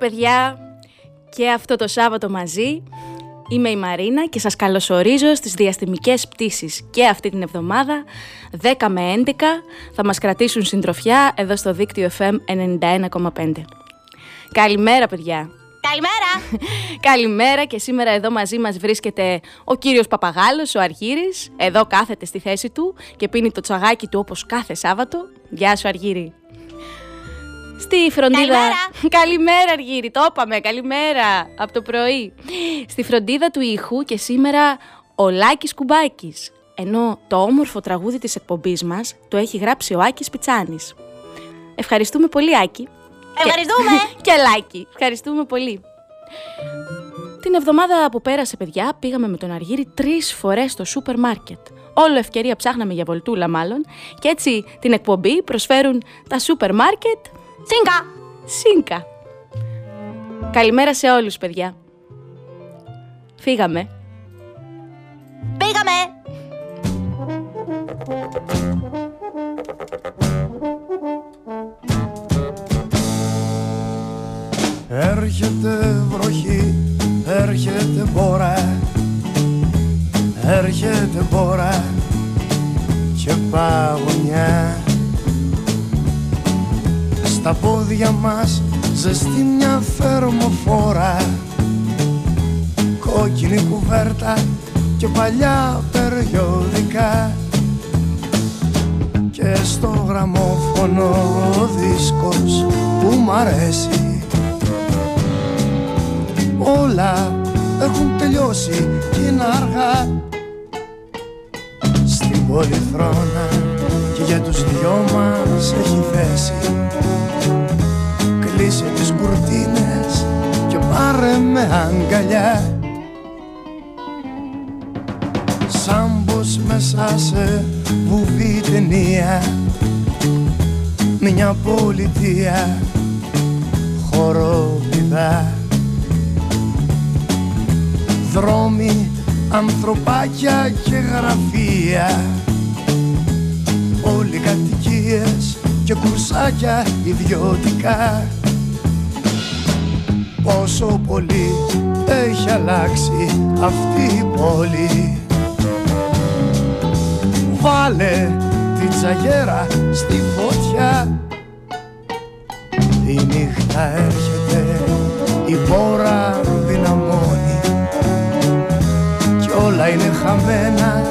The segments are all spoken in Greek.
Παιδιά και αυτό το Σάββατο μαζί Είμαι η Μαρίνα και σας καλωσορίζω στις διαστημικές πτήσεις. Και αυτή την εβδομάδα 10 με 11 θα μας κρατήσουν συντροφιά εδώ στο δίκτυο FM 91,5 Καλημέρα παιδιά. Καλημέρα! Καλημέρα και σήμερα εδώ μαζί μας βρίσκεται ο κύριος Παπαγάλος, ο Αργύρης. Εδώ κάθεται στη θέση του και πίνει το τσαγάκι του όπως κάθε Σάββατο. Γεια σου Αργύρη Στη φροντίδα. Καλημέρα. Καλημέρα, Αργύρι. Το είπαμε. Καλημέρα. Από το πρωί. Στη φροντίδα του ήχου και σήμερα ο Λάκης Κουμπάκης. Ενώ το όμορφο τραγούδι της εκπομπής μας το έχει γράψει ο Άκης Πιτσάνης. Ευχαριστούμε πολύ, Άκη. Ευχαριστούμε! Και, και Λάκη. Ευχαριστούμε πολύ. Την εβδομάδα που πέρασε, παιδιά, πήγαμε με τον Αργύρι τρεις φορές στο σούπερ μάρκετ. Όλο ευκαιρία ψάχναμε για βολτούλα μάλλον και έτσι την εκπομπή προσφέρουν τα σούπερ μάρκετ Σίνκα! Σίνκα. Καλημέρα σε όλους, παιδιά. Φύγαμε. Πήγαμε! Έρχεται βροχή, έρχεται μπόρα Έρχεται μπόρα και παγωνιά Στα πόδια μας ζεστή μια θερμοφόρα. Κόκκινη κουβέρτα και παλιά περιοδικά. Και στο γραμμόφωνο ο δίσκος που μ' αρέσει. Όλα έχουν τελειώσει και είναι αργά. Στην πολυθρόνα και για τους δυο μας έχει θέση. Κλείσε τις κουρτίνες και πάρε με αγκαλιά. Σαν πως μέσα σε βουβή ταινία. Μια πολιτεία χοροπηδά. Δρόμοι, ανθρωπάκια και γραφεία Όλοι κατοικίες και κουρσάκια ιδιωτικά. Πόσο πολύ έχει αλλάξει αυτή η πόλη. Βάλε την τσαγέρα στη φωτιά. Η νύχτα έρχεται, η πόρα δυναμώνει. Κι όλα είναι χαμένα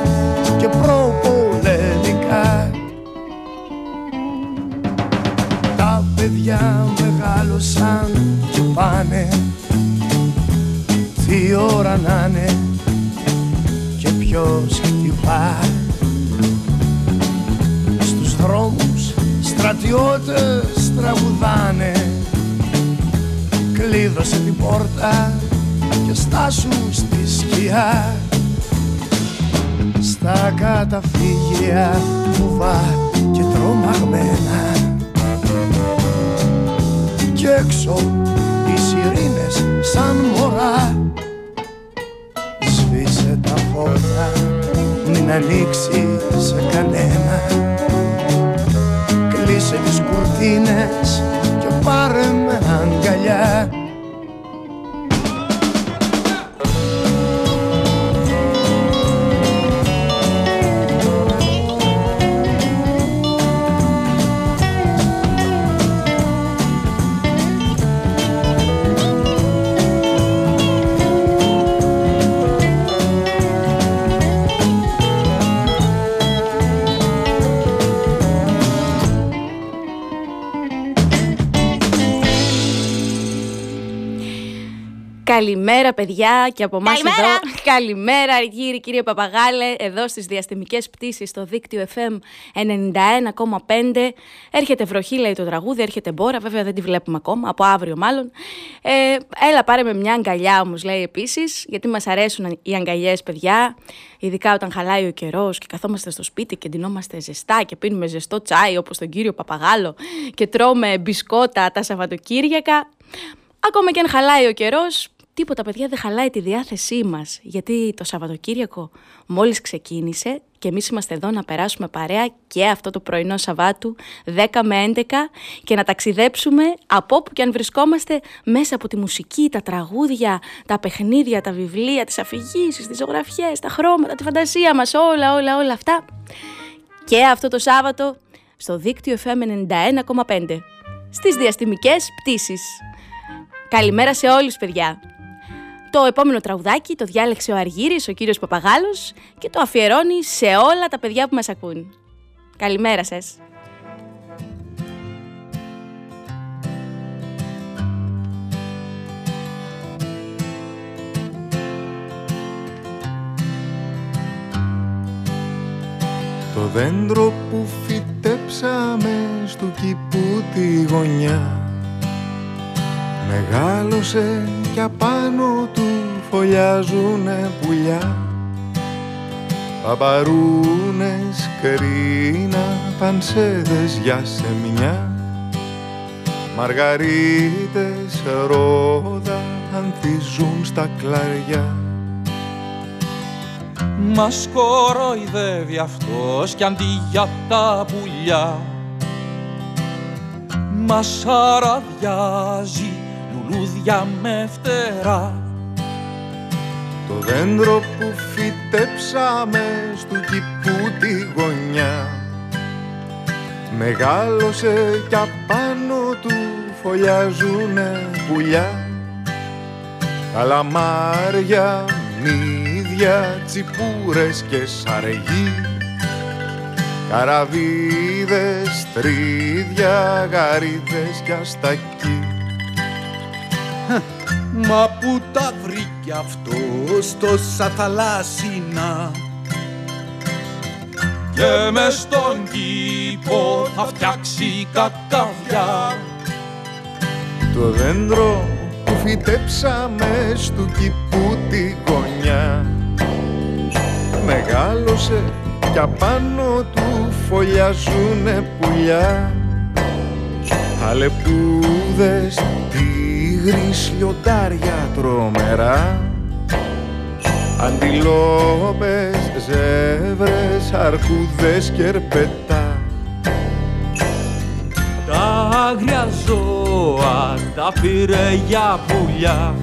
παιδιά μεγάλωσαν και πάνε. Τι ώρα να είναι και ποιος χτυπά Στους δρόμους στρατιώτες τραγουδάνε. Κλείδωσε την πόρτα και στάσου στη σκιά. Στα καταφύγια βουβά και τρομαγμένα Κι έξω οι σιρήνες σαν μωρά. Σβήσε τα φώτα μην ανοίξεις σε κανένα. Σβήσε τις κουρτίνες και πάρε με αγκαλιά Καλημέρα, παιδιά, και από εμάς Καλημέρα. εδώ. Καλημέρα, κύριε, κύριε Παπαγάλε, εδώ στις διαστημικές πτήσεις στο δίκτυο FM 91,5. Έρχεται βροχή, λέει το τραγούδι, έρχεται μπόρα. Βέβαια δεν τη βλέπουμε ακόμα, από αύριο μάλλον. Ε, έλα, πάρε με μια αγκαλιά όμως, λέει επίσης, γιατί μας αρέσουν οι αγκαλιές, παιδιά. Ειδικά όταν χαλάει ο καιρός και καθόμαστε στο σπίτι και ντυνόμαστε ζεστά και πίνουμε ζεστό τσάι όπως τον κύριο Παπαγάλο και τρώμε μπισκότα τα Σαββατοκύριακα. Ακόμα και αν χαλάει ο καιρός, τίποτα παιδιά δεν χαλάει τη διάθεσή μας. Γιατί το Σαββατοκύριακο μόλις ξεκίνησε και εμείς είμαστε εδώ να περάσουμε παρέα και αυτό το πρωινό Σαββάτου 10 με 11 και να ταξιδέψουμε από όπου και αν βρισκόμαστε μέσα από τη μουσική, τα τραγούδια, τα παιχνίδια, τα βιβλία, τις αφηγήσεις, τις ζωγραφιές, τα χρώματα, τη φαντασία μας, όλα, όλα, όλα αυτά. Και αυτό το Σάββατο στο δίκτυο FM 91,5 στις διαστημικές πτήσεις. Καλημέρα σε όλους παιδιά. Το επόμενο τραγουδάκι το διάλεξε ο Αργύρης, ο κύριος Παπαγάλος και το αφιερώνει σε όλα τα παιδιά που μας ακούν. Καλημέρα σας. Το δέντρο που φυτέψαμε στο κήπου τη γωνιά Μεγάλωσε κι απάνω του φωλιάζουνε πουλιά. Παπαρούνες, κρίνα, πανσέδες για σεμιά Μαργαρίτες, ρόδα, ανθίζουν στα κλαριά. Μας κοροϊδεύει αυτός κι αντί για τα πουλιά. Μας αραδιάζει λουλούδια με φτερά. Το δέντρο που φυτέψαμε στου κήπου τη γωνιά Μεγάλωσε κι απάνω του φωλιάζουνε πουλιά. Καλαμάρια, μύδια, τσιπούρες και σαργοί Καραβίδες, τρίδια, γαρίδες κι αστακοί Μα που τα βρήκε αυτός τόσα θαλάσσινα και με στον κήπο θα φτιάξει κακαβιά Το δέντρο που φυτέψαμε στου κήπου τη γωνιά Μεγάλωσε κι απάνω του φωλιάζουνε πουλιά. Αλεπούδες, τίγρης, λιοντάρια τρομερά. Αντιλόπες, ζεύρες, αρκούδες και ερπετά. Τα άγρια ζώα τα πήρε για πουλιά.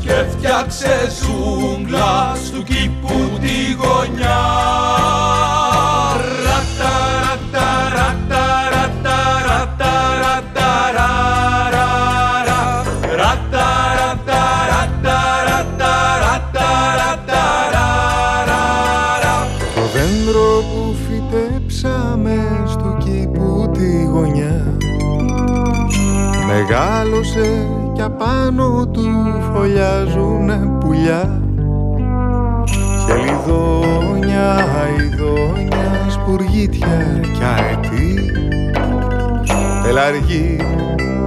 Και φτιάξε ζούγκλα στου κήπου τη γωνιά. Μεγάλωσε κι απάνω του φωλιάζουνε πουλιά. Χελιδόνια, αηδόνια, σπουργίτια κι αετή. Πελαργή,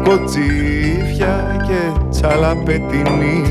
κοτσίφια και τσαλαπετινή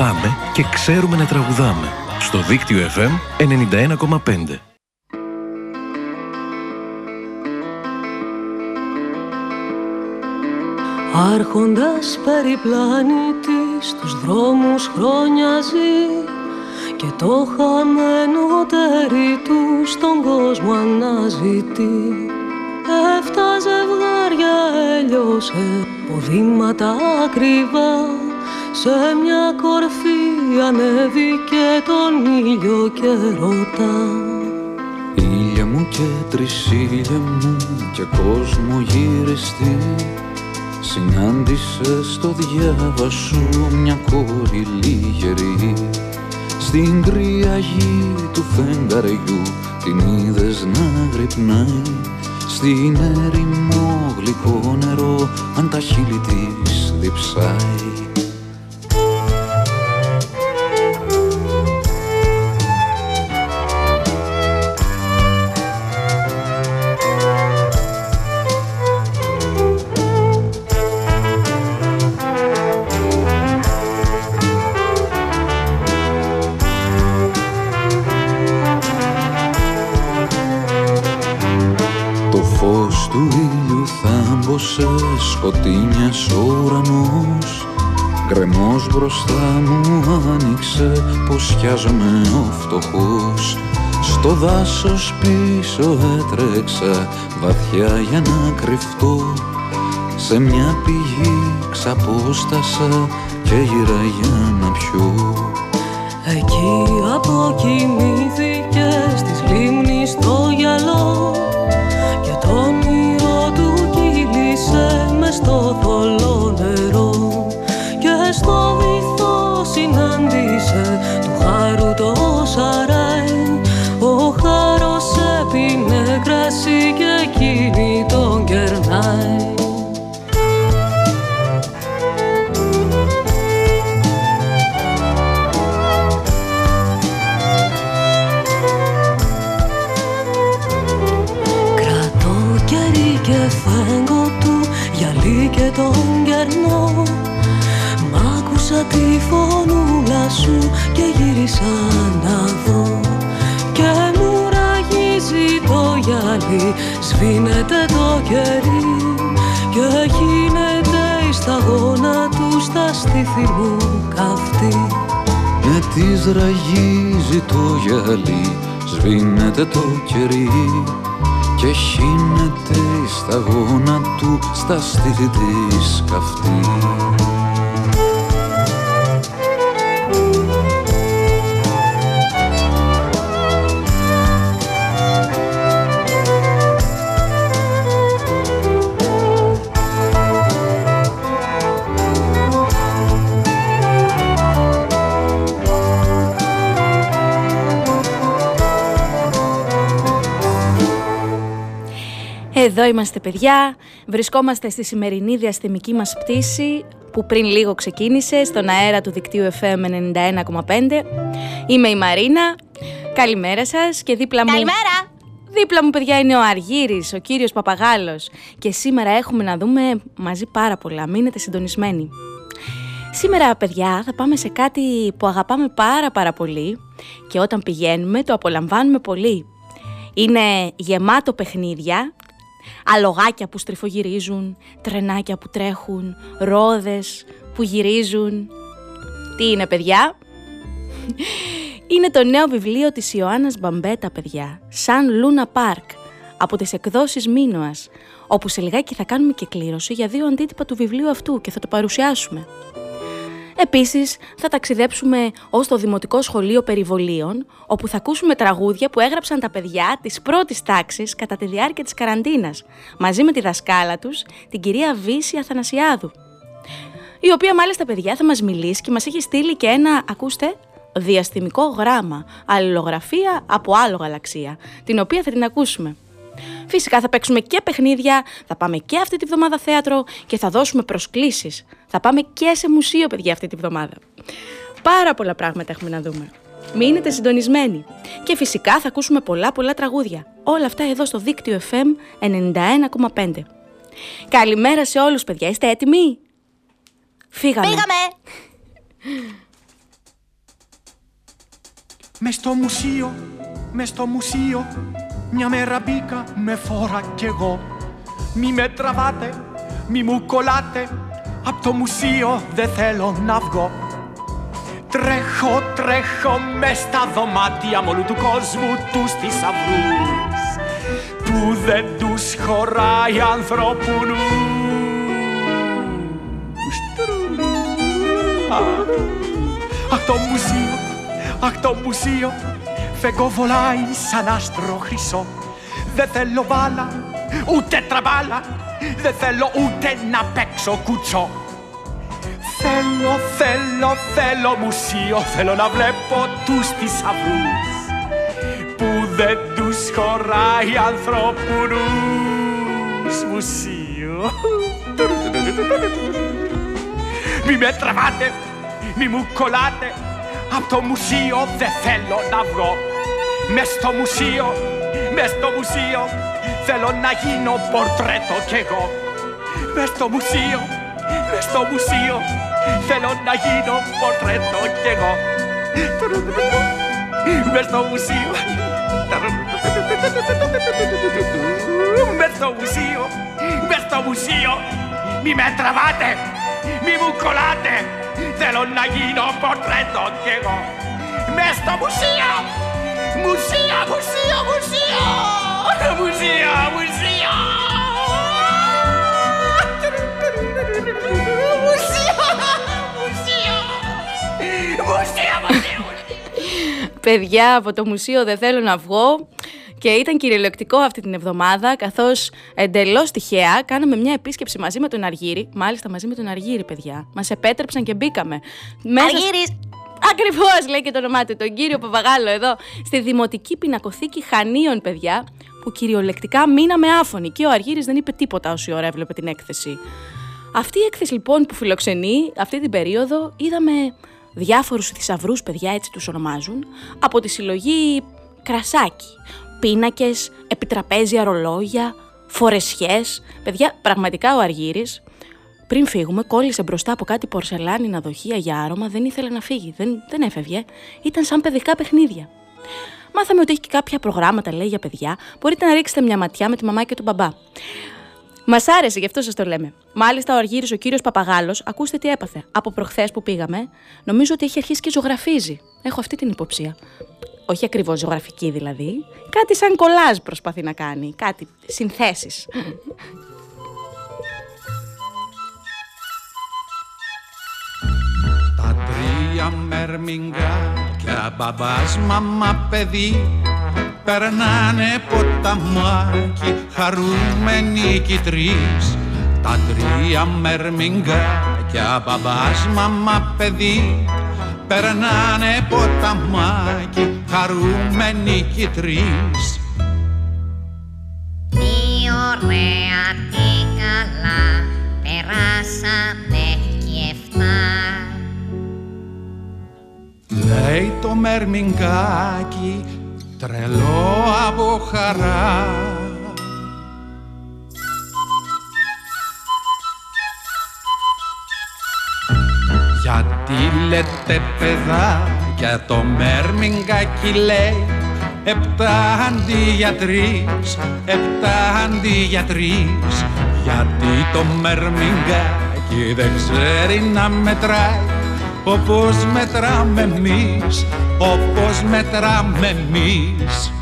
αγαπάμε και ξέρουμε να τραγουδάμε. Στο δίκτυο FM 91,5. Άρχοντας περιπλανήτη στους δρόμους χρόνια ζει και το χαμένο τέρι του στον κόσμο αναζητεί Εφτά ζευγάρια έλειωσε ποδήματα ακριβά σε μια κορφή ανέβηκε τον ήλιο και ρωτά. Ήλια μου και τρισίλια μου και κόσμο γυριστή Συνάντησε στο διάβα σου μια κόρη λίγερη. Στην κρύα γη του φεγγαριού την είδες να γρυπνάει. Στην έρημο γλυκό νερό αν τα χείλη της διψάει σκοτεινιάς ο ουρανός Γκρεμός μπροστά μου άνοιξε πως χιάζομαι ο φτωχός. Στο δάσος πίσω έτρεξα βαθιά για να κρυφτώ. Σε μια πηγή ξαπόστασα και γύρα για να πιω. Εκεί αποκοιμήθηκε τη φωνούλα σου και γύρισα να δω Και μου ραγίζει το γυαλί, σβήνεται το κερί Και γίνεται η σταγόνα του στα στήθη μου καυτή Με της ραγίζει το γυαλί, σβήνεται το κερί και χύνεται η σταγόνα του στα στήθη της καυτής. Εδώ είμαστε παιδιά, βρισκόμαστε στη σημερινή διαστημική μας πτήση που πριν λίγο ξεκίνησε στον αέρα του δικτύου FM 91,5. Είμαι η Μαρίνα, καλημέρα σας και δίπλα μου... Καλημέρα! Δίπλα μου παιδιά είναι ο Αργύρης, ο κύριος Παπαγάλος και σήμερα έχουμε να δούμε μαζί πάρα πολλά, μείνετε συντονισμένοι. Σήμερα παιδιά θα πάμε σε κάτι που αγαπάμε πάρα πάρα πολύ και όταν πηγαίνουμε το απολαμβάνουμε πολύ. Είναι γεμάτο παιχνίδια, αλογάκια που στριφογυρίζουν, τρενάκια που τρέχουν, ρόδες που γυρίζουν. Τι είναι παιδιά; Είναι το νέο βιβλίο της Ιωάννας Μπαμπέτα, παιδιά, σαν Λούνα Πάρκ, από τις εκδόσεις Μίνωας, όπου σε λιγάκι θα κάνουμε και κλήρωση για δύο αντίτυπα του βιβλίου αυτού και θα το παρουσιάσουμε. Επίσης, θα ταξιδέψουμε ως το Δημοτικό Σχολείο Περιβολίων, όπου θα ακούσουμε τραγούδια που έγραψαν τα παιδιά της πρώτης τάξης κατά τη διάρκεια της καραντίνας, μαζί με τη δασκάλα τους, την κυρία Βύση Αθανασιάδου. Η οποία μάλιστα παιδιά θα μας μιλήσει και μας έχει στείλει και ένα, ακούστε, διαστημικό γράμμα, αλληλογραφία από άλλο γαλαξία, την οποία θα την ακούσουμε. Φυσικά θα παίξουμε και παιχνίδια, θα πάμε και αυτή τη βδομάδα θέατρο και θα δώσουμε προσκλήσεις. Θα πάμε και σε μουσείο, παιδιά, αυτή τη βδομάδα. Πάρα πολλά πράγματα έχουμε να δούμε. Μείνετε συντονισμένοι. Και φυσικά θα ακούσουμε πολλά πολλά τραγούδια. Όλα αυτά εδώ στο δίκτυο FM 91,5. Καλημέρα σε όλους, παιδιά. Είστε έτοιμοι; Φύγαμε. Πήγαμε! Μες στο μουσείο, μες στο μουσείο Μια μέρα μπήκα με φόρα κι εγώ Μη με τραβάτε, μη μου κολλάτε Απ' το μουσείο δεν θέλω να βγω. Τρέχω, τρέχω μες στα δωμάτια μόλου του κόσμου τους θησαυρούς που δεν τους χωράει ανθρώπου Αχ το μουσείο, αχ το μουσείο φεγγοβολάει σαν άστρο χρυσό. Δεν θέλω μπάλα, ούτε τραμπάλα Δεν θέλω ούτε να παίξω κουτσό. Θέλω, θέλω, θέλω μουσείο Θέλω να βλέπω τους θησαυρούς Που δεν τους χωράει ανθρώπου νους Μουσείο. Μη με τραβάτε, μη μου κολλάτε. Απ' το μουσείο δεν θέλω να βγω. Μες στο μουσείο, μες στο μουσείο Θέλω να γίνω πορτρέτο κι εγώ. Μες στο μουσείο, μες στο μουσείο. Θέλω να γίνω πορτρέτο κι εγώ. Μες στο μουσείο. Μες στο μουσείο Μες στο μουσείο. Μη με τραβάτε Μη μου κολλάτε. Θέλω να γίνω πορτρέτο κι εγώ. Μες στο μουσείο Μουσείο, μουσείο, μουσείο. Μουσείο, μουσείο Παιδιά, από το μουσείο δεν θέλω να βγω. Και ήταν κυριολεκτικό αυτή την εβδομάδα, καθώς εντελώς τυχαία κάναμε μια επίσκεψη μαζί με τον Αργύρι. Μάλιστα, μαζί με τον Αργύρι, παιδιά. Μας επέτρεψαν και μπήκαμε. Αργύρης! Ακριβώς λέει και το όνομά του, τον κύριο Παπαγάλο εδώ, στη Δημοτική Πινακοθήκη Χανίων, παιδιά, που κυριολεκτικά μείναμε άφωνοι. Και ο Αργύρης δεν είπε τίποτα όση ώρα έβλεπε την έκθεση. Αυτή η έκθεση λοιπόν που φιλοξενεί αυτή την περίοδο είδαμε διάφορους θησαυρούς, παιδιά έτσι τους ονομάζουν, από τη συλλογή κρασάκι, πίνακες, επιτραπέζια ρολόγια, φορεσιές. Παιδιά, πραγματικά ο Αργύρης πριν φύγουμε, κόλλησε μπροστά από κάτι πορσελάνινα δοχεία για άρωμα, δεν ήθελε να φύγει, δεν, δεν έφευγε. Ήταν σαν παιδικά παιχνίδια. Μάθαμε ότι έχει και κάποια προγράμματα, λέει, για παιδιά. Μπορείτε να ρίξετε μια ματιά με τη μαμά και τον μπαμπά. Μας άρεσε, γι' αυτό σας το λέμε. Μάλιστα, ο Αργύρης, ο κύριος Παπαγάλος, ακούστε τι έπαθε. Από προχθές που πήγαμε, νομίζω ότι έχει αρχίσει και ζωγραφίζει. Έχω αυτή την υποψία. Όχι ακριβώς ζωγραφική δηλαδή. Κάτι σαν κολάζ προσπαθεί να κάνει. Κάτι συνθέσεις. Τρία μερμηγκάκια, μπαμπάς, μαμά, παιδί Περνάνε ποταμάκι, χαρούμενοι κι τρεις Τα τρία μερμηγκάκια, μπαμπάς, μαμά, παιδί Περνάνε ποταμάκι, χαρούμενοι κι τρεις Τι ωραία, τι καλά, περάσαμε κι εφτά. Λέει το μερμηγκάκι, τρελό από χαρά. Γιατί λέτε παιδάκια το μερμηγκάκι λέει Επτά αντί για τρεις, επτά αντί για τρεις Γιατί το μερμηγκάκι δεν ξέρει να μετράει όπως μετράμε εμείς, όπως μετράμε εμείς.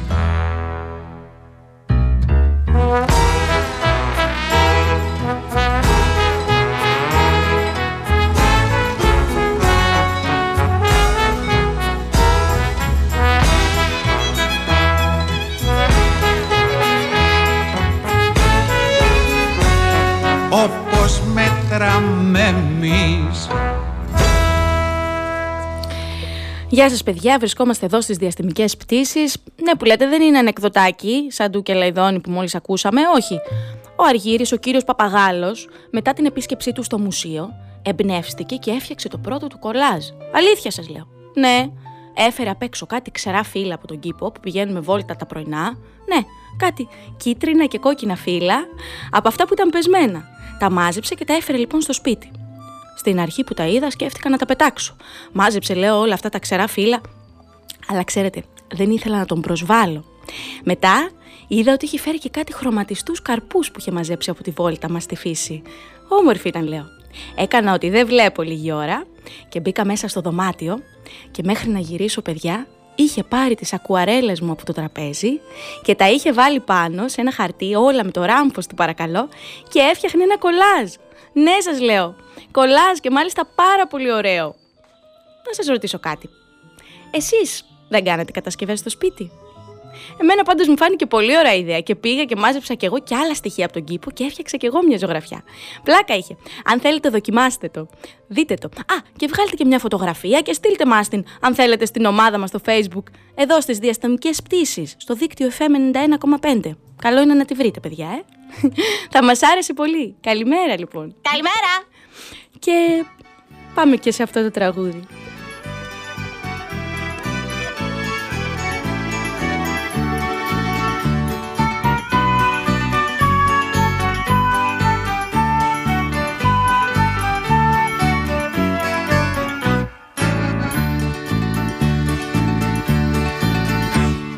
Γεια σας παιδιά, βρισκόμαστε εδώ στις διαστημικές πτήσεις. Ναι που λέτε δεν είναι ανεκδοτάκι, σαν του Κελαϊδόνη που μόλις ακούσαμε, όχι. Ο Αργύρης, ο κύριος Παπαγάλος, μετά την επίσκεψή του στο μουσείο, εμπνεύστηκε και έφτιαξε το πρώτο του κολάζ. Αλήθεια σας λέω. Ναι, έφερε απ' έξω κάτι ξερά φύλλα από τον κήπο που πηγαίνουμε βόλτα τα πρωινά. Ναι, κάτι κίτρινα και κόκκινα φύλλα από αυτά που ήταν πεσμένα. Τα μάζεψε και τα έφερε λοιπόν στο σπίτι. Στην αρχή που τα είδα, σκέφτηκα να τα πετάξω. Μάζεψε, λέω, όλα αυτά τα ξερά φύλλα. Αλλά ξέρετε, δεν ήθελα να τον προσβάλλω. Μετά είδα ότι είχε φέρει και κάτι χρωματιστούς καρπούς που είχε μαζέψει από τη βόλτα μας στη φύση. Όμορφη ήταν, λέω. Έκανα ότι δεν βλέπω λίγη ώρα και μπήκα μέσα στο δωμάτιο και μέχρι να γυρίσω παιδιά είχε πάρει τις ακουαρέλες μου από το τραπέζι και τα είχε βάλει πάνω σε ένα χαρτί όλα με το ράμφος του παρακαλώ και έφτιαχνε ένα κολάζ. Ναι σας λέω, κολάζ και μάλιστα πάρα πολύ ωραίο. Να σας ρωτήσω κάτι. Εσείς δεν κάνετε κατασκευές στο σπίτι; Εμένα πάντως μου φάνηκε πολύ ωραία ιδέα και πήγα και μάζεψα κι εγώ και άλλα στοιχεία από τον κήπο και έφτιαξα κι εγώ μια ζωγραφιά. Πλάκα είχε. Αν θέλετε, δοκιμάστε το. Δείτε το. Α, και βγάλτε και μια φωτογραφία και στείλτε μας την, αν θέλετε, στην ομάδα μας στο Facebook, εδώ στις διαστημικές πτήσεις, στο δίκτυο FM 91,5. Καλό είναι να τη βρείτε, παιδιά, ε. Θα μας άρεσε πολύ. Καλημέρα, λοιπόν. Καλημέρα! Και πάμε και σε αυτό το τραγούδι.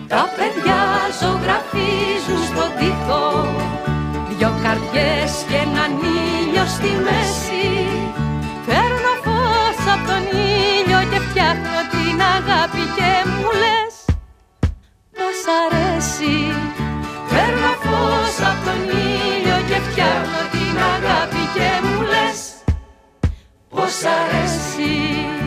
Τα στη μέση. Φέρνω φως από τον ήλιο και φτιάχνω την αγάπη και μου λες Πως αρέσει. Φέρνω φως από τον ήλιο και φτιάχνω την αγάπη και μου λες Πως αρέσει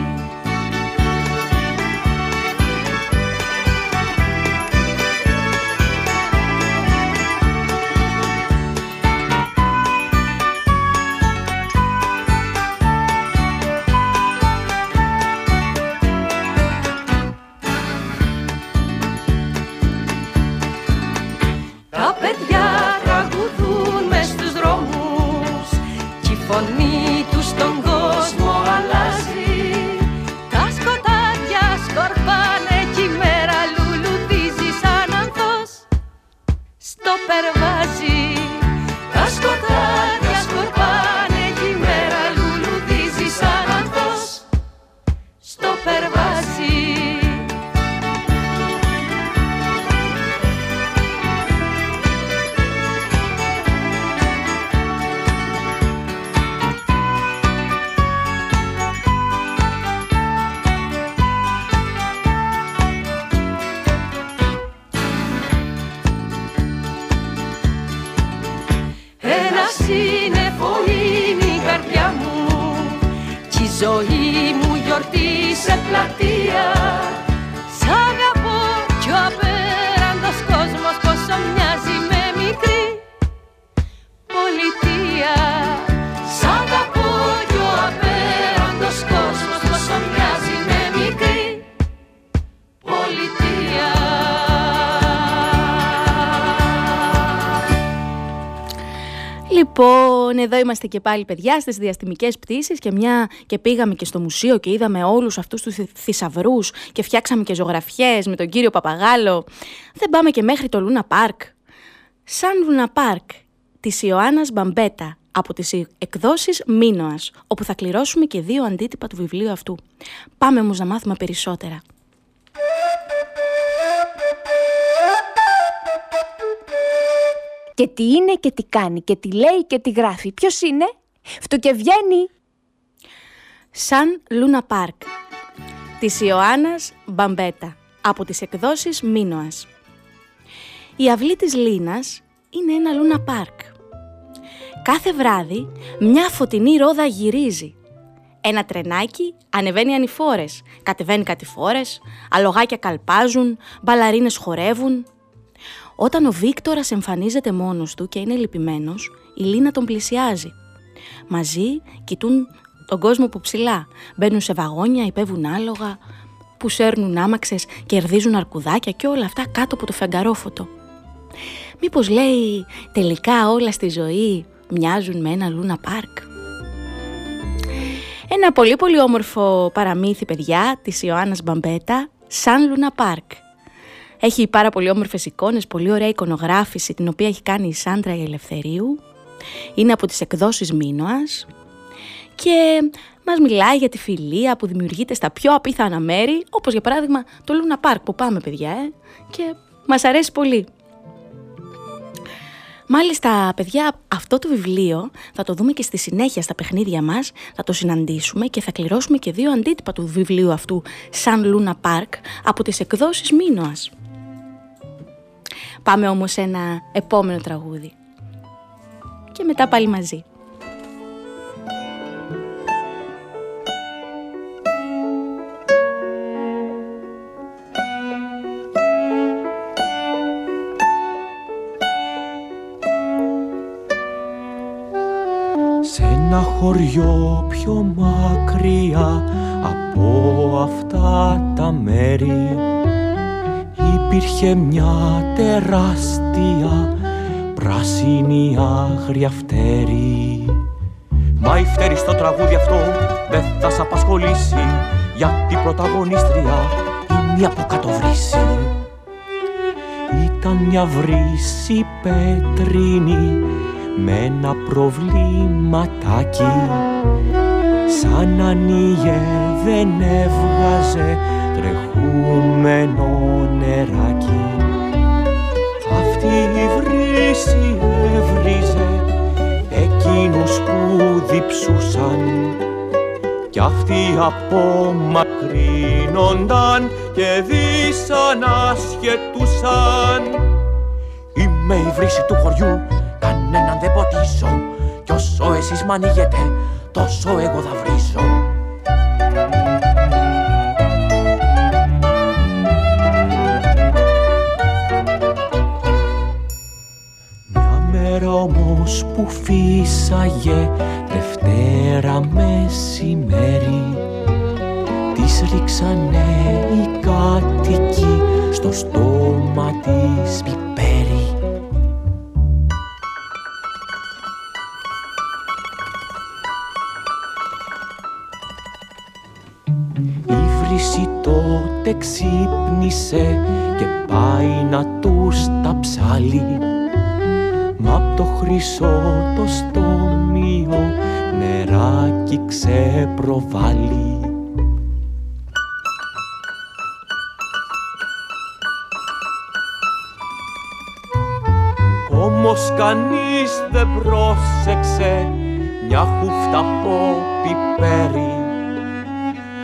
εδώ είμαστε και πάλι παιδιά στις διαστημικές πτήσεις και μια και πήγαμε και στο μουσείο και είδαμε όλους αυτούς τους θησαυρούς και φτιάξαμε και ζωγραφιές με τον κύριο Παπαγάλο. Δεν πάμε και μέχρι το Λούνα Πάρκ. Σαν Λούνα Πάρκ της Ιωάννας Μπαμπέτα από τις εκδόσεις Μίνωας, όπου θα κληρώσουμε και δύο αντίτυπα του βιβλίου αυτού. Πάμε όμως να μάθουμε περισσότερα. Και τι είναι και τι κάνει και τι λέει και τι γράφει. Ποιος είναι; Φτουκεβγαίνει. Σαν Λούνα Πάρκ της Ιωάννας Μπαμπέτα από τις εκδόσεις Μίνωας. Η αυλή της Λίνας είναι ένα Λούνα Πάρκ. Κάθε βράδυ μια φωτεινή ρόδα γυρίζει. Ένα τρενάκι ανεβαίνει ανηφόρες, κατεβαίνει κατηφόρες, αλογάκια καλπάζουν, μπαλαρίνες χορεύουν. Όταν ο Βίκτορας εμφανίζεται μόνος του και είναι λυπημένος, η Λίνα τον πλησιάζει. Μαζί κοιτούν τον κόσμο που ψηλά. Μπαίνουν σε βαγόνια, υπέβουν άλογα, που σέρνουν άμαξες, κερδίζουν αρκουδάκια και όλα αυτά κάτω από το φεγγαρόφωτο. Μήπως λέει τελικά όλα στη ζωή μοιάζουν με ένα Λούνα Πάρκ; Ένα πολύ πολύ όμορφο παραμύθι παιδιά της Ιωάννας Μπαμπέτα, σαν Λούνα Πάρκ. Έχει πάρα πολύ όμορφες εικόνες, πολύ ωραία εικονογράφηση την οποία έχει κάνει η Σάντρα η Ελευθερίου. Είναι από τις εκδόσεις Μίνωας και μας μιλάει για τη φιλία που δημιουργείται στα πιο απίθανα μέρη, όπως για παράδειγμα το Luna Park που πάμε παιδιά, ε, και μας αρέσει πολύ. Μάλιστα, παιδιά, αυτό το βιβλίο θα το δούμε και στη συνέχεια στα παιχνίδια μας, θα το συναντήσουμε και θα κληρώσουμε και δύο αντίτυπα του βιβλίου αυτού, σαν Luna Park, από τις εκδόσεις Μίνωας. Πάμε όμως σε ένα επόμενο τραγούδι. Και μετά πάλι μαζί. Σε ένα χωριό πιο μακριά από αυτά τα μέρη υπήρχε μια τεράστια πράσινη άγρια φτέρη. Μα η φτέρη στο τραγούδι αυτό δεν θα σ' απασχολήσει γιατί η πρωταγωνίστρια είναι μια αποκατοβρύση. Ήταν μια βρύση πετρίνη με ένα προβληματάκι σαν ανοίγε δεν έβγαζε τρεχούμενο νεράκι. Αυτή η βρύση έβριζε εκείνους που διψούσαν. Κι αυτοί απομακρύνονταν και δυσανασχετούσαν. Είμαι η βρύση του χωριού, κανέναν δεν ποτίσω κι όσο εσείς μ' ανοίγετε, τόσο εγώ θα βρίσω που φύσαγε Δευτέρα μεσημέρι. Της ρίξανε οι κάτοικοι στο στόμα από πιπέρι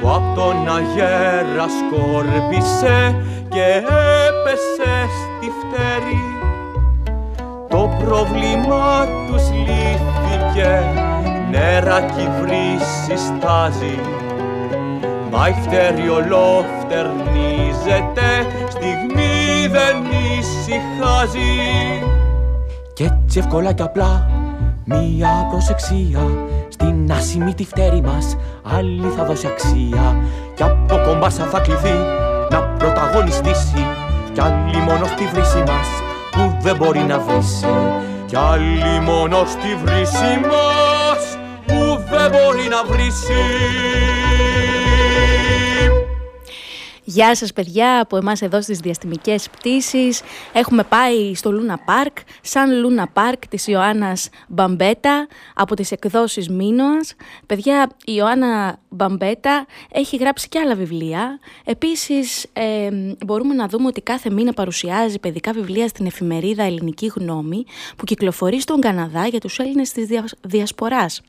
που απ' τον αγέρα σκόρπισε και έπεσε στη φτέρη. Το πρόβλημα τους λύθηκε νεράκι βρύση στάζει Μα η φτέρη ολόφτερνίζεται στιγμή δεν ησυχάζει. Κι έτσι εύκολα και απλά μία προσεξία στην άσημη τη φτέρη μας άλλη θα δώσει αξία. Κι από κομπάσα θα κληθεί να πρωταγωνιστήσει. Κι άλλη μόνο στη βρύση μας που δεν μπορεί να βρίσει. Κι άλλη μόνο στη βρύση μας που δεν μπορεί να βρίσει Γεια σας παιδιά από εμάς εδώ στις διαστημικές πτήσεις. Έχουμε πάει στο Luna Park, σαν Luna Park της Ιωάννας Μπαμπέτα από τις εκδόσεις Μίνωας. Παιδιά, η Ιωάννα Μπαμπέτα έχει γράψει και άλλα βιβλία. Επίσης ε, μπορούμε να δούμε ότι κάθε μήνα παρουσιάζει παιδικά βιβλία στην εφημερίδα Ελληνική Γνώμη που κυκλοφορεί στον Καναδά για τους Έλληνες της δια, Διασποράς.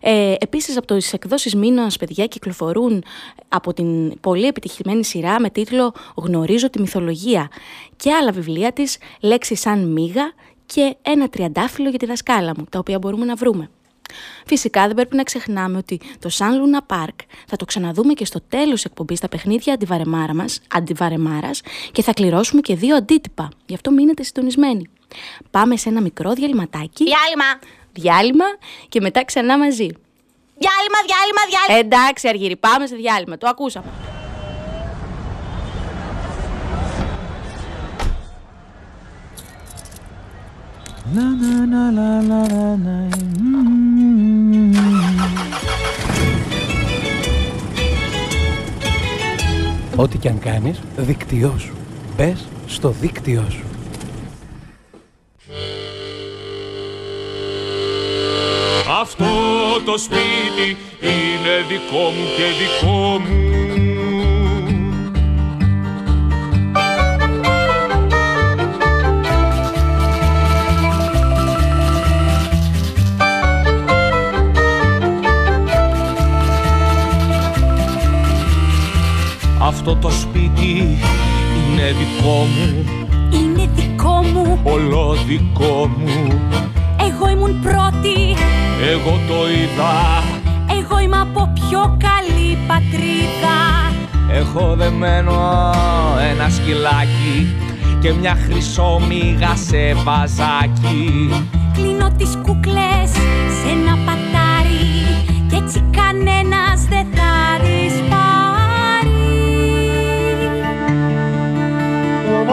Ε, επίσης από τις εκδόσεις Μήνωας παιδιά κυκλοφορούν από την πολύ επιτυχημένη σειρά με τίτλο «Γνωρίζω τη μυθολογία» και άλλα βιβλία της «Λέξεις σαν μίγα» και «Ένα τριαντάφυλλο για τη δασκάλα μου», τα οποία μπορούμε να βρούμε. Φυσικά δεν πρέπει να ξεχνάμε ότι το Σαν Λούνα Πάρκ θα το ξαναδούμε και στο τέλος εκπομπής στα παιχνίδια αντιβαρεμάρα μας, αντιβαρεμάρας και θα κληρώσουμε και δύο αντίτυπα. Γι' αυτό μείνετε συντονισμένοι. Πάμε σε ένα μικρό διαλυματάκι. Διάλειμμα. Διάλειμμα και μετά ξανά μαζί. Διάλειμμα, διάλειμμα, διάλειμμα. Εντάξει Αργύρι, πάμε σε διάλειμμα. Το ακούσαμε. Να, να, να, να, να, να, να. Ό,τι κι αν κάνεις, δίκτυό σου. Μπες στο δίκτυό σου. Αυτό το σπίτι είναι δικό μου και δικό μου ένα σκυλάκι Και μια χρυσόμυγα σε βαζάκι. Κλείνω τις κούκλες σε ένα πατάρι Κι έτσι κανένας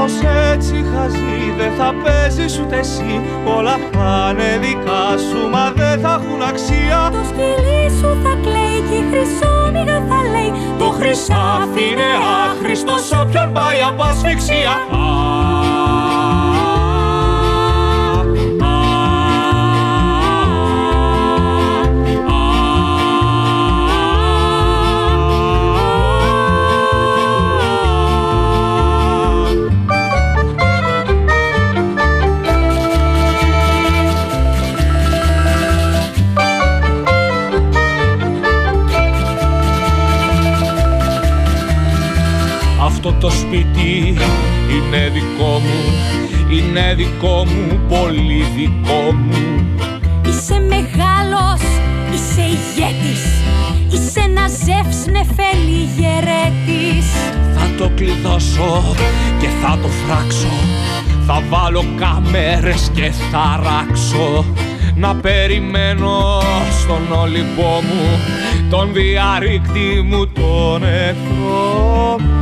Όμως έτσι χαζή δεν θα παίζεις ούτε εσύ. Όλα θα είναι δικά σου μα δεν θα έχουν αξία. Το σκυλί σου θα κλαίει και η χρυσόμυγα θα λέει. Το χρυσάφι είναι άχρηστος σ' όποιον πάει από ασφυξία σπίτι. Είναι δικό μου Είναι δικό μου, πολύ δικό μου. Είσαι μεγάλος, είσαι ηγέτης. Είσαι ένας ζεύς νεφέλη γερέτης. Θα το κλειδώσω και θα το φράξω. Θα βάλω κάμερες και θα ράξω. Να περιμένω στον Όλυμπό μου Τον διαρρήκτη μου τον εχθρό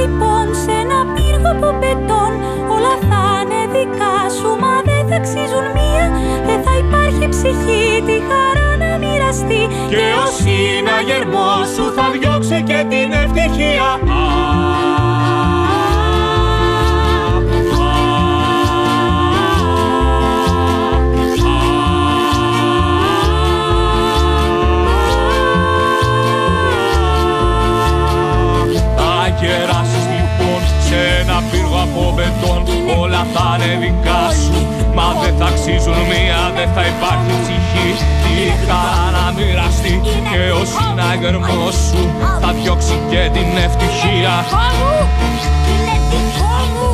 λοιπόν σε ένα πύργο από μπετόν Όλα θα είναι δικά σου μα δεν θα αξίζουν μία. Δεν θα υπάρχει ψυχή τη χαρά να μοιραστεί. Και ο συναγερμός σου θα διώξει και την ευτυχία από μπετόν Όλα θα είναι δικά σου Μα δεν θα αξίζουν μία, δεν θα υπάρχει ψυχή. Τη χαρά να μοιραστεί Και ο συναγερμός σου θα διώξει και την ευτυχία. Είναι δικό μου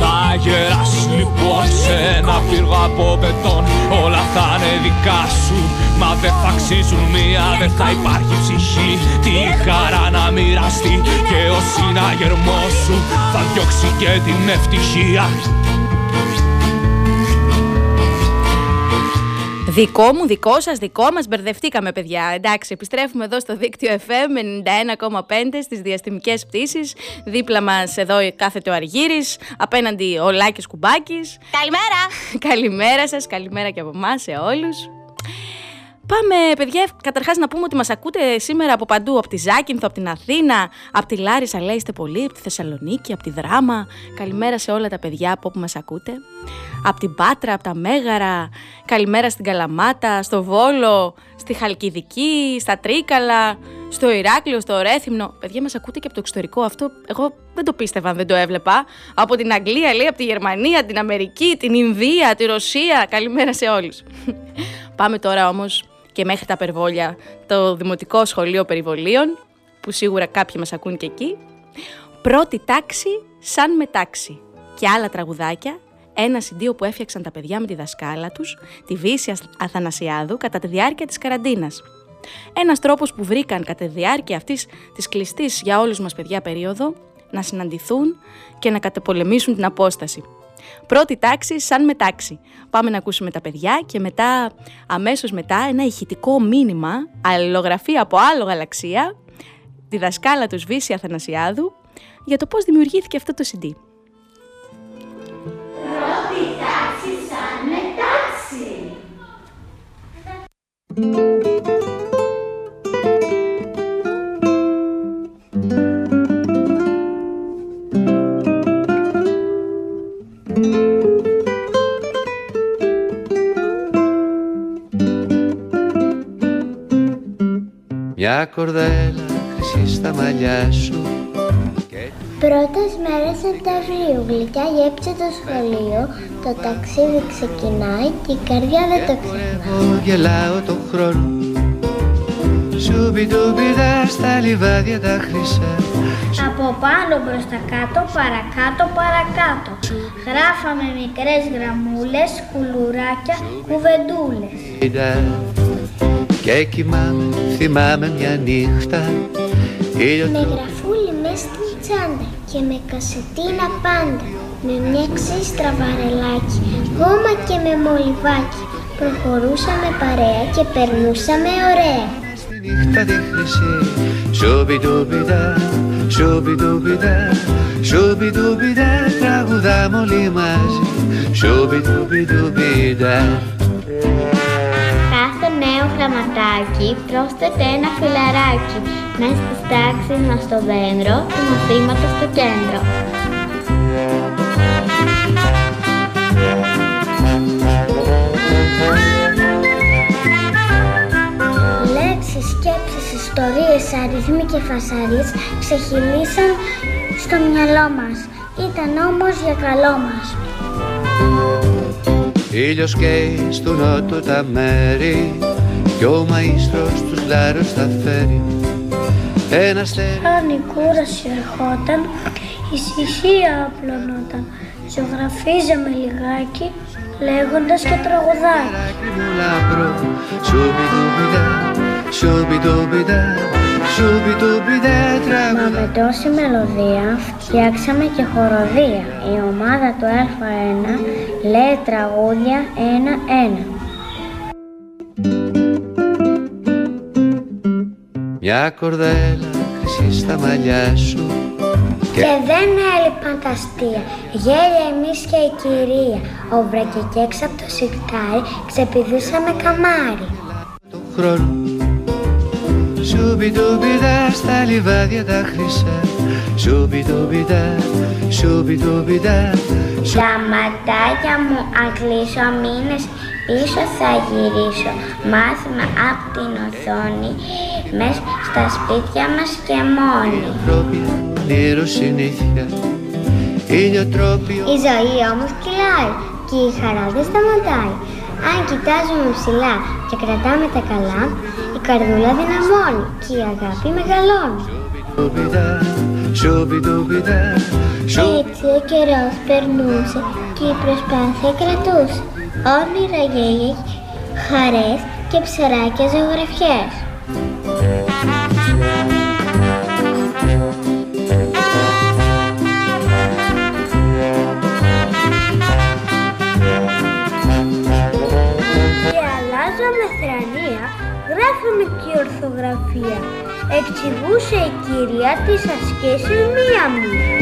Θα γεράσεις λοιπόν σε ένα πύργο από μπετόν Όλα θα είναι δικά σου Μα δεν θα αξίζουν μία, δεν θα υπάρχει ψυχή Τη χαρά να μοιραστεί Και ο συναγερμός σου θα διώξει και την ευτυχία Δικό μου, δικό σας, δικό μας. Μπερδευτήκαμε, παιδιά. Εντάξει, επιστρέφουμε εδώ στο δίκτυο FM 91,5 στις διαστημικές πτήσεις. Δίπλα μας εδώ κάθεται ο Αργύρι. Απέναντι ο Λάκης Κουμπάκης. Καλημέρα! καλημέρα σας, καλημέρα και από εμάς σε όλους. Πάμε, παιδιά, καταρχάς να πούμε ότι μας ακούτε σήμερα από παντού. Από τη Ζάκυνθο, από την Αθήνα, από τη Λάρισα, λέει είστε πολλοί, από τη Θεσσαλονίκη, από τη Δράμα. Καλημέρα σε όλα τα παιδιά από όπου μας ακούτε. Από την Πάτρα, από τα Μέγαρα. Καλημέρα στην Καλαμάτα, στο Βόλο, στη Χαλκιδική, στα Τρίκαλα, στο Ηράκλειο, στο Ρέθυμνο. Παιδιά, μας ακούτε και από το εξωτερικό. Αυτό εγώ δεν το πίστευα αν δεν το έβλεπα. Από την Αγγλία, λέει, από τη Γερμανία, την Αμερική, την Ινδία, τη Ρωσία. Καλημέρα σε όλους. Πάμε τώρα όμως και μέχρι τα Περβόλια, το Δημοτικό Σχολείο Περιβολίων, που σίγουρα κάποιοι μας ακούν και εκεί. Πρώτη τάξη σαν μετάξι και άλλα τραγουδάκια, ένα συντίο που έφτιαξαν τα παιδιά με τη δασκάλα τους, τη Βύση Αθανασιάδου, κατά τη διάρκεια της καραντίνας. Ένας τρόπος που βρήκαν κατά τη διάρκεια αυτής της κλειστής για όλους μας παιδιά περίοδο, να συναντηθούν και να κατεπολεμήσουν την απόσταση. Πρώτη τάξη σαν μετάξι. Πάμε να ακούσουμε τα παιδιά και μετά, αμέσως μετά, ένα ηχητικό μήνυμα, αλληλογραφία από άλλο γαλαξία, τη δασκάλα του Βύση Αθανασιάδου, για το πώς δημιουργήθηκε αυτό το CD. Πρώτη τάξη σαν μετάξι Μια κορδέλα χρυσή στα μαλλιά σου Πρώτες μέρες Σεπτεμβρίου γλυκιά γεύτηκε το σχολείο. Το ταξίδι ξεκινάει και η καρδιά δεν το ξεχνάει. γελάω τον χρόνο. Σουμπιντούμπιδα στα λιβάδια τα χρυσά. Από πάνω προς τα κάτω, παρακάτω, παρακάτω. Γράφαμε μικρές γραμμούλες, κουλουράκια, κουβεντούλες. Είδα Και κοιμάμαι, θυμάμαι μια νύχτα Ήλιο Με γραφούλι μες στην τσάντα και με κασετίνα πάντα. Με μια ξύστρα βαρελάκι, γόμα και με μολυβάκι. Προχωρούσαμε παρέα και περνούσαμε ωραία. νύχτα τη χρυσή Σουμπιτουμπιδά, σουμπιτουμπιδά Σουμπιτουμπιδά τραγουδάμε όλοι μαζί Σουμπιτουμπιτουμπιδά Κάθε νέο γραμματάκι πρόσθεται ένα φιλαράκι. Μες στις τάξεις μας στο δέντρο, του μαθήματος στο κέντρο. Λέξεις, σκέψεις, ιστορίες, αριθμοί και φασαρίες ξεχυλήσαν στο μυαλό μας. Ήταν όμως για καλό μας. Ήλιος καίει στου νότου τα μέρη Κι ο μαΐστρος τους λάρους θα φέρει Ένα αστέρι Αν η κούραση ερχόταν, η ησυχία απλωνόταν. Ζωγραφίζαμε λιγάκι, λέγοντας και τραγουδάκι. μου λαμπρό Σουμπιτουμπιδά, σουμπιτουμπιδά Σουμπιτουμπιδά Μα τραγουδά με τόση μελωδία φτιάξαμε και χοροδία. Η ομάδα του Α1 λέει τραγούδια ένα-ένα. Μια κορδέλα χρυσή στα μαλλιά σου Και δεν έλειπαν τα αστεία, γέλια εμείς και η κυρία. Όβρα και κέξα από το σιρτάρι ξεπηδούσαμε καμάρι. το χρόνο Σουμπιτουμπιδά στα λιβάδια τα χρυσά. Σουμπιτουμπιδά, σουμπιτουμπιδά Τα ματάκια μου αν κλείσω μήνες πίσω θα γυρίσω. Μάθημα απ' την οθόνη Μες στα σπίτια μας και μόνοι. Ανθρώπια, όνειρο συνήθεια. Ηλιοτρόπιο Η ζωή όμως κυλάει και η χαρά δεν σταματάει Αν κοιτάζουμε ψηλά και κρατάμε τα καλά Η καρδούλα δυναμώνει και η αγάπη μεγαλώνει. Σουμπιτουμπιδά, σουμπιτουμπιδά Έτσι ο καιρός περνούσε και η προσπάθεια κρατούσε. Όνειρα γέλια, χαρές και ψαράκια ζωγραφιές και ορθογραφία Εξηγούσε η κυρία τις ασκήσεις μία-μία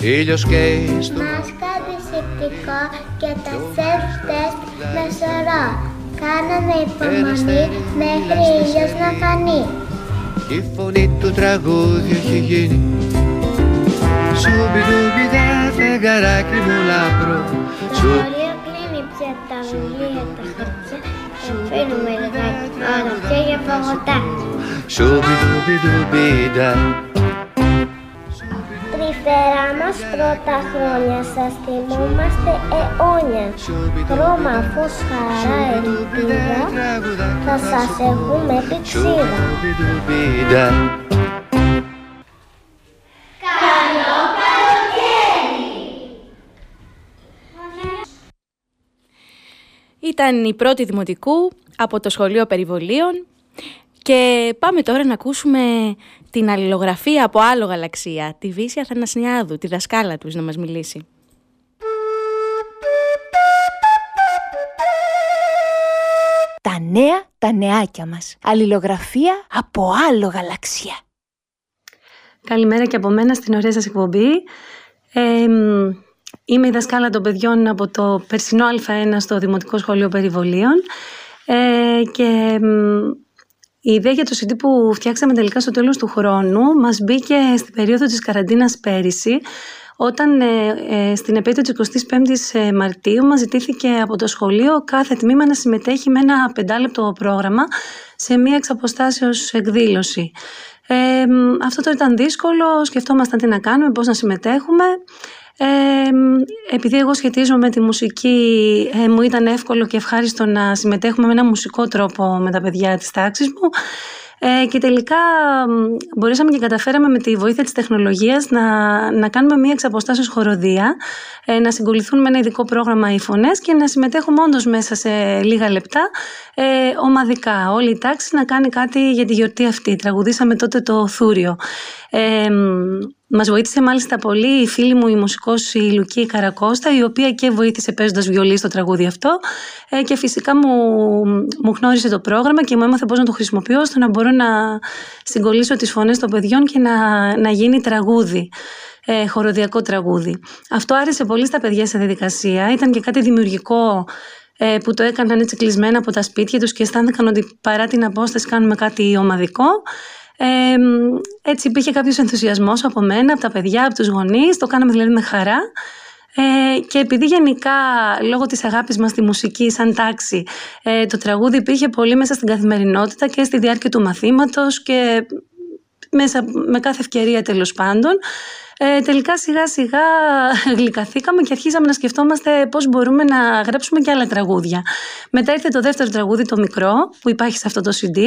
Ήλιος καίει στο Μάσκα αντισηπτικό και τα self-test με σωρό. Κάναμε υπομονή μέχρι ήλιος να φανεί. Η φωνή του τραγούδι έχει γίνει. Σουμπιτουμπιδά φεγγαράκι μου λαμπρό. Το βιβλία, τα χαρτιά. Αφήνουμε λιγάκι ώρα πια για παγωτάκι. Σουμπιτουμπιτουμπιδά Τρυφερά μας πρώτα χρόνια σας θυμόμαστε αιώνια. Χρώμα, φως, χαρά, ελπίδα, θα σας έχουμε πηξίδα. Σουμπιτουμπιδά Ήταν η πρώτη δημοτικού από το Σχολείο Περιβολίων και πάμε τώρα να ακούσουμε την αλληλογραφία από άλλο γαλαξία, τη Βύση Αθανασιάδου, τη δασκάλα τους να μας μιλήσει. Τα νέα, τα νεάκια μας. Αλληλογραφία από άλλο γαλαξία. Καλημέρα και από μένα στην ωραία σας εκπομπή. Ε, μ, είμαι η δασκάλα των παιδιών από το περσινό Α1 στο Δημοτικό Σχολείο Περιβολίων ε, και μ, η ιδέα για το CD που φτιάξαμε τελικά στο τέλος του χρόνου μας μπήκε στην περίοδο της καραντίνας πέρυσι όταν ε, ε, στην επέτειο της 25ης ε, Μαρτίου μας ζητήθηκε από το σχολείο κάθε τμήμα να συμμετέχει με ένα πεντάλεπτο πρόγραμμα σε μία εξαποστάσεως εκδήλωση. Ε, αυτό το ήταν δύσκολο, σκεφτόμασταν τι να κάνουμε, πώς να συμμετέχουμε. Ε, επειδή εγώ σχετίζομαι με τη μουσική, ε, μου ήταν εύκολο και ευχάριστο να συμμετέχουμε με ένα μουσικό τρόπο με τα παιδιά της τάξης μου. Ε, και τελικά μπορέσαμε και καταφέραμε με τη βοήθεια της τεχνολογίας να, να κάνουμε μία εξαποστάσεως χοροδία, ε, να συγκοληθούν με ένα ειδικό πρόγραμμα οι φωνές και να συμμετέχουμε όντως μέσα σε λίγα λεπτά ε, ομαδικά. Όλη η τάξη να κάνει κάτι για τη γιορτή αυτή. Τραγουδήσαμε τότε το Θούριο. Ε, Μας βοήθησε μάλιστα πολύ η φίλη μου η μουσικός η Λουκή Καρακώστα, η οποία και βοήθησε παίζοντας βιολί στο τραγούδι αυτό. Ε, και φυσικά μου, μου γνώρισε το πρόγραμμα και μου έμαθε πώς να το χρησιμοποιώ ώστε να μπορώ να συγκολήσω τις φωνές των παιδιών και να, να γίνει τραγούδι. Ε, χοροδιακό τραγούδι. Αυτό άρεσε πολύ στα παιδιά σε διαδικασία. Ήταν και κάτι δημιουργικό ε, που το έκαναν έτσι κλεισμένα από τα σπίτια τους και αισθάνθηκαν ότι παρά την απόσταση κάνουμε κάτι ομαδικό. Ε, έτσι υπήρχε κάποιος ενθουσιασμός από μένα, από τα παιδιά, από τους γονείς, το κάναμε δηλαδή με χαρά. Ε, και επειδή γενικά λόγω της αγάπης μας στη μουσική σαν τάξη ε, το τραγούδι υπήρχε πολύ μέσα στην καθημερινότητα και στη διάρκεια του μαθήματος και μέσα με κάθε ευκαιρία τέλος πάντων ε, τελικά σιγά σιγά γλυκαθήκαμε και αρχίσαμε να σκεφτόμαστε πώς μπορούμε να γράψουμε και άλλα τραγούδια. Μετά ήρθε το δεύτερο τραγούδι, το μικρό, που υπάρχει σε αυτό το CD,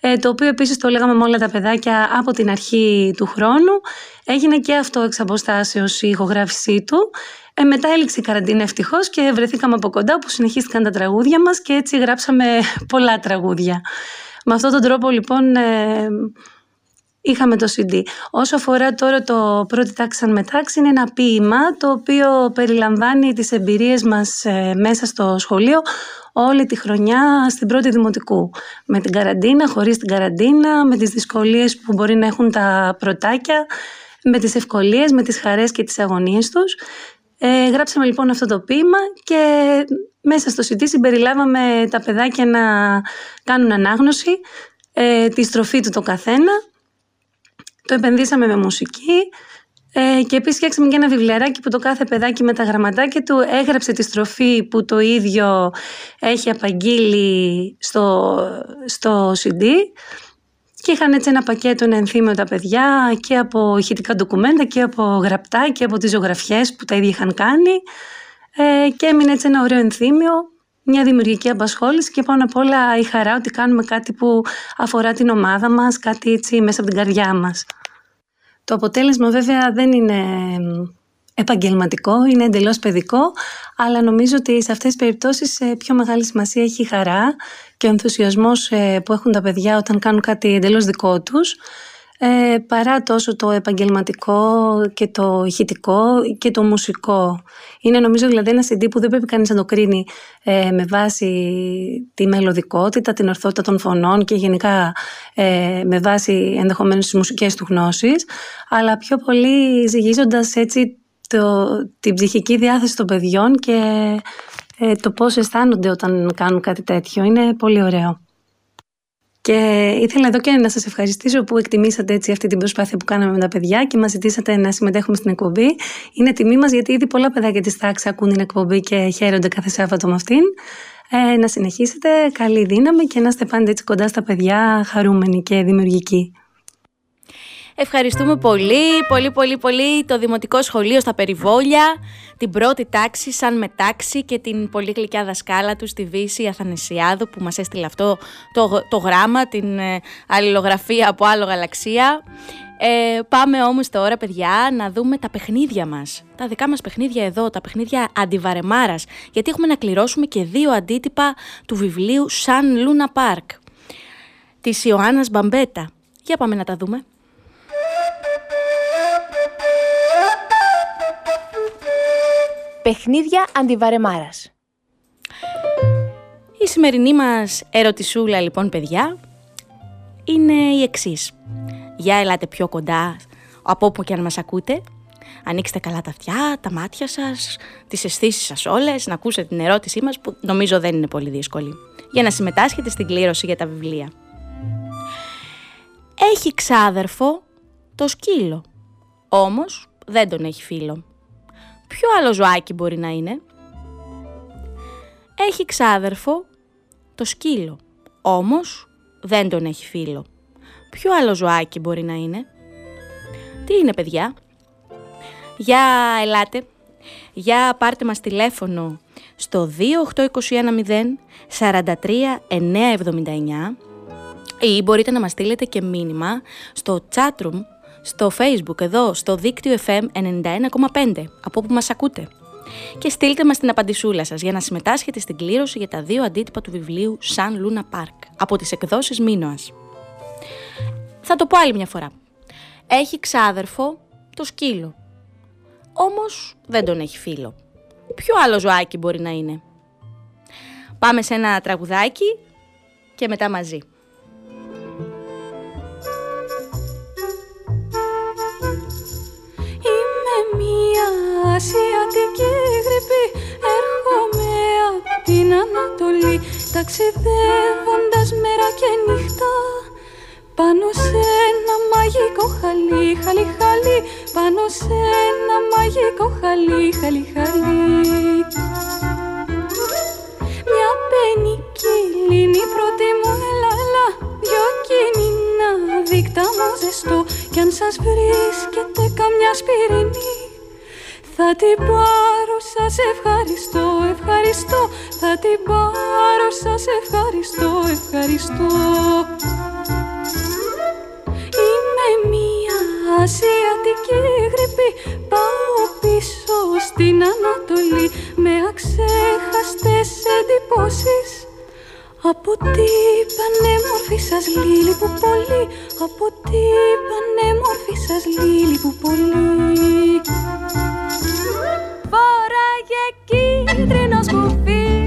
ε, το οποίο επίσης το λέγαμε με όλα τα παιδάκια από την αρχή του χρόνου. Έγινε και αυτό εξ αποστάσεως η ηχογράφησή του. Ε, μετά έληξε η καραντίνα ευτυχώς και βρεθήκαμε από κοντά που συνεχίστηκαν τα τραγούδια μας και έτσι γράψαμε πολλά τραγούδια. Με αυτόν τον τρόπο λοιπόν ε, είχαμε το CD. Όσο αφορά τώρα το πρώτη τάξη σαν μετάξι, είναι ένα ποίημα το οποίο περιλαμβάνει τις εμπειρίες μας ε, μέσα στο σχολείο όλη τη χρονιά στην πρώτη δημοτικού. Με την καραντίνα, χωρίς την καραντίνα, με τις δυσκολίες που μπορεί να έχουν τα πρωτάκια, με τις ευκολίες, με τις χαρές και τις αγωνίες τους. Ε, γράψαμε λοιπόν αυτό το ποίημα και μέσα στο CD συμπεριλάβαμε τα παιδάκια να κάνουν ανάγνωση, ε, τη στροφή του το καθένα το επενδύσαμε με μουσική ε, και επίσης φτιάξαμε και ένα βιβλιαράκι που το κάθε παιδάκι με τα γραμματάκια του έγραψε τη στροφή που το ίδιο έχει απαγγείλει στο, στο CD και είχαν έτσι ένα πακέτο ένα ενθύμιο τα παιδιά και από ηχητικά ντοκουμέντα και από γραπτά και από τις ζωγραφιές που τα ίδια είχαν κάνει. Ε, και έμεινε έτσι ένα ωραίο ενθύμιο μια δημιουργική απασχόληση και πάνω απ' όλα η χαρά ότι κάνουμε κάτι που αφορά την ομάδα μας, κάτι έτσι μέσα από την καρδιά μας. Το αποτέλεσμα βέβαια δεν είναι επαγγελματικό, είναι εντελώς παιδικό, αλλά νομίζω ότι σε αυτές τις περιπτώσεις ε, πιο μεγάλη σημασία έχει η χαρά και ο ενθουσιασμός ε, που έχουν τα παιδιά όταν κάνουν κάτι εντελώς δικό τους ε, παρά τόσο το επαγγελματικό και το ηχητικό και το μουσικό. Είναι νομίζω δηλαδή ένα CD που δεν πρέπει κανείς να το κρίνει ε, με βάση τη μελωδικότητα, την ορθότητα των φωνών και γενικά ε, με βάση ενδεχομένως τις μουσικές του γνώσεις, αλλά πιο πολύ ζυγίζοντας έτσι το, την ψυχική διάθεση των παιδιών και ε, το πώς αισθάνονται όταν κάνουν κάτι τέτοιο. Είναι πολύ ωραίο. Και ήθελα εδώ και να σας ευχαριστήσω που εκτιμήσατε έτσι αυτή την προσπάθεια που κάναμε με τα παιδιά και μας ζητήσατε να συμμετέχουμε στην εκπομπή. Είναι τιμή μας γιατί ήδη πολλά παιδάκια της τάξης ακούν την εκπομπή και χαίρονται κάθε Σάββατο με αυτήν. Ε, να συνεχίσετε, καλή δύναμη και να είστε πάντα έτσι κοντά στα παιδιά, χαρούμενοι και δημιουργικοί. Ευχαριστούμε πολύ, πολύ, πολύ, πολύ το Δημοτικό Σχολείο στα Περιβόλια, την πρώτη τάξη σαν μετάξη και την πολύ γλυκιά δασκάλα τους στη Βύση Αθανεσιάδου που μας έστειλε αυτό το, το γράμμα, την ε, αλληλογραφία από άλλο γαλαξία. Ε, πάμε όμως τώρα παιδιά να δούμε τα παιχνίδια μας, τα δικά μας παιχνίδια εδώ, τα παιχνίδια αντιβαρεμάρας, γιατί έχουμε να κληρώσουμε και δύο αντίτυπα του βιβλίου Σαν Λούνα Πάρκ, της Ιωάννας Μπαμπέτα. Για πάμε να τα δούμε. Παιχνίδια αντιβαρεμάρας. Η σημερινή μας ερωτησούλα λοιπόν παιδιά είναι η εξής. Για ελάτε πιο κοντά από όπου και αν μας ακούτε. Ανοίξτε καλά τα αυτιά, τα μάτια σας, τις αισθήσεις σας όλες, να ακούσετε την ερώτησή μας που νομίζω δεν είναι πολύ δύσκολη. Για να συμμετάσχετε στην κλήρωση για τα βιβλία. Έχει ξάδερφο το σκύλο. Όμως δεν τον έχει φίλο. Ποιο άλλο ζωάκι μπορεί να είναι; Έχει ξάδερφο το σκύλο, όμως δεν τον έχει φίλο. Ποιο άλλο ζωάκι μπορεί να είναι; Τι είναι παιδιά; Για ελάτε, για πάρτε μας τηλέφωνο στο 28210 43 979 ή μπορείτε να μας στείλετε και μήνυμα στο chatroom στο facebook εδώ στο δίκτυο FM 91,5 από όπου μας ακούτε και στείλτε μας την απαντησούλα σας για να συμμετάσχετε στην κλήρωση για τα δύο αντίτυπα του βιβλίου Σαν Λούνα Πάρκ από τις εκδόσεις Μίνωας. Θα το πω άλλη μια φορά. Έχει ξάδερφο το σκύλο. Όμως δεν τον έχει φίλο. Ποιο άλλο ζωάκι μπορεί να είναι; Πάμε σε ένα τραγουδάκι και μετά μαζί. Ασιατική γρήπη Έρχομαι από την Ανατολή. Ταξιδεύοντας μέρα και νύχτα Πάνω σε ένα μαγικό χαλί, χαλί, χαλί. Πάνω σε ένα μαγικό χαλί, χαλί, χαλί. Μια πενική λύνη πρώτη μου, έλα, έλα. Δυο κινήνα δίκτυα μου ζεστό. Κι αν σας βρίσκεται καμιά σπυρινή θα την πάρω, σας ευχαριστώ, ευχαριστώ. Θα την πάρω, σας ευχαριστώ, ευχαριστώ. Είμαι μία ασιατική γρήπη Πάω πίσω στην Ανατολή. Με αξέχαστες εντυπώσεις. Από τι πανέμορφη σας λίλη που πολύ Από τι πανέμορφη σας λίλη που πολύ Φοράγε κίτρινο σκουφί.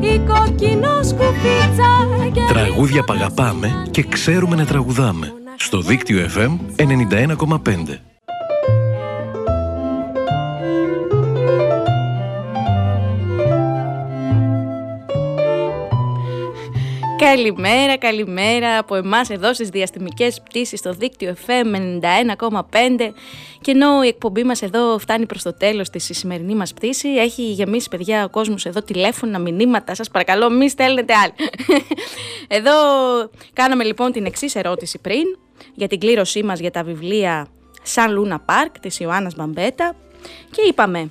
Η κόκκινο σκουφίτσα Τραγούδια παγαπάμε και ξέρουμε να τραγουδάμε. Στο δίκτυο FM 91,5 Καλημέρα, καλημέρα από εμάς εδώ στις διαστημικές πτήσεις στο δίκτυο FM 91,5 και ενώ η εκπομπή μας εδώ φτάνει προς το τέλος της σημερινή μας πτήση έχει γεμίσει παιδιά ο κόσμος εδώ τηλέφωνα, μηνύματα, σας παρακαλώ μη στέλνετε άλλοι. εδώ κάναμε λοιπόν την εξής ερώτηση πριν για την κλήρωσή μας για τα βιβλία Σαν Λούνα Πάρκ της Ιωάννας Μπαμπέτα και είπαμε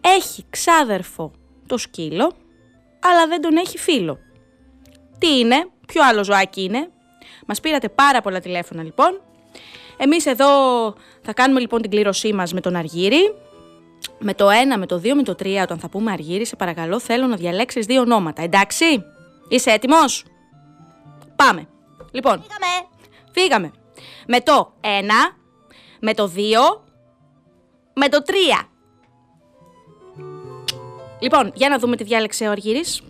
έχει ξάδερφο το σκύλο αλλά δεν τον έχει φίλο. Τι είναι, ποιο άλλο ζωάκι είναι. Μας πήρατε πάρα πολλά τηλέφωνα λοιπόν. Εμείς εδώ θα κάνουμε λοιπόν την κλήρωσή μας με τον Αργύρι. Με το 1, με το 2, με το 3, όταν θα πούμε Αργύρι, σε παρακαλώ θέλω να διαλέξεις δύο ονόματα, εντάξει; Είσαι έτοιμος; Πάμε. Λοιπόν, φύγαμε. φύγαμε. Με το 1, με το 2, με το 3. Λοιπόν, για να δούμε τι διάλεξε ο Αργύρης.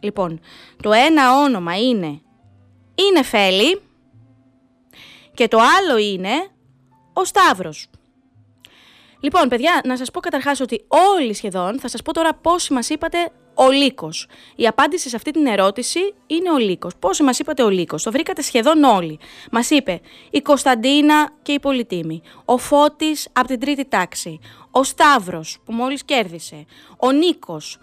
Λοιπόν, το ένα όνομα είναι είναι Φέλη και το άλλο είναι ο Σταύρος. Λοιπόν, παιδιά, να σας πω καταρχάς ότι όλοι σχεδόν, θα σας πω τώρα πόσοι μας είπατε ο Λύκος. Η απάντηση σε αυτή την ερώτηση είναι ο Λύκος. Πόσοι μας είπατε ο Λύκος; Το βρήκατε σχεδόν όλοι. Μας είπε η Κωνσταντίνα και η Πολυτήμη. Ο Φώτης από την τρίτη τάξη. Ο Σταύρος που μόλις κέρδισε. Ο Νίκος.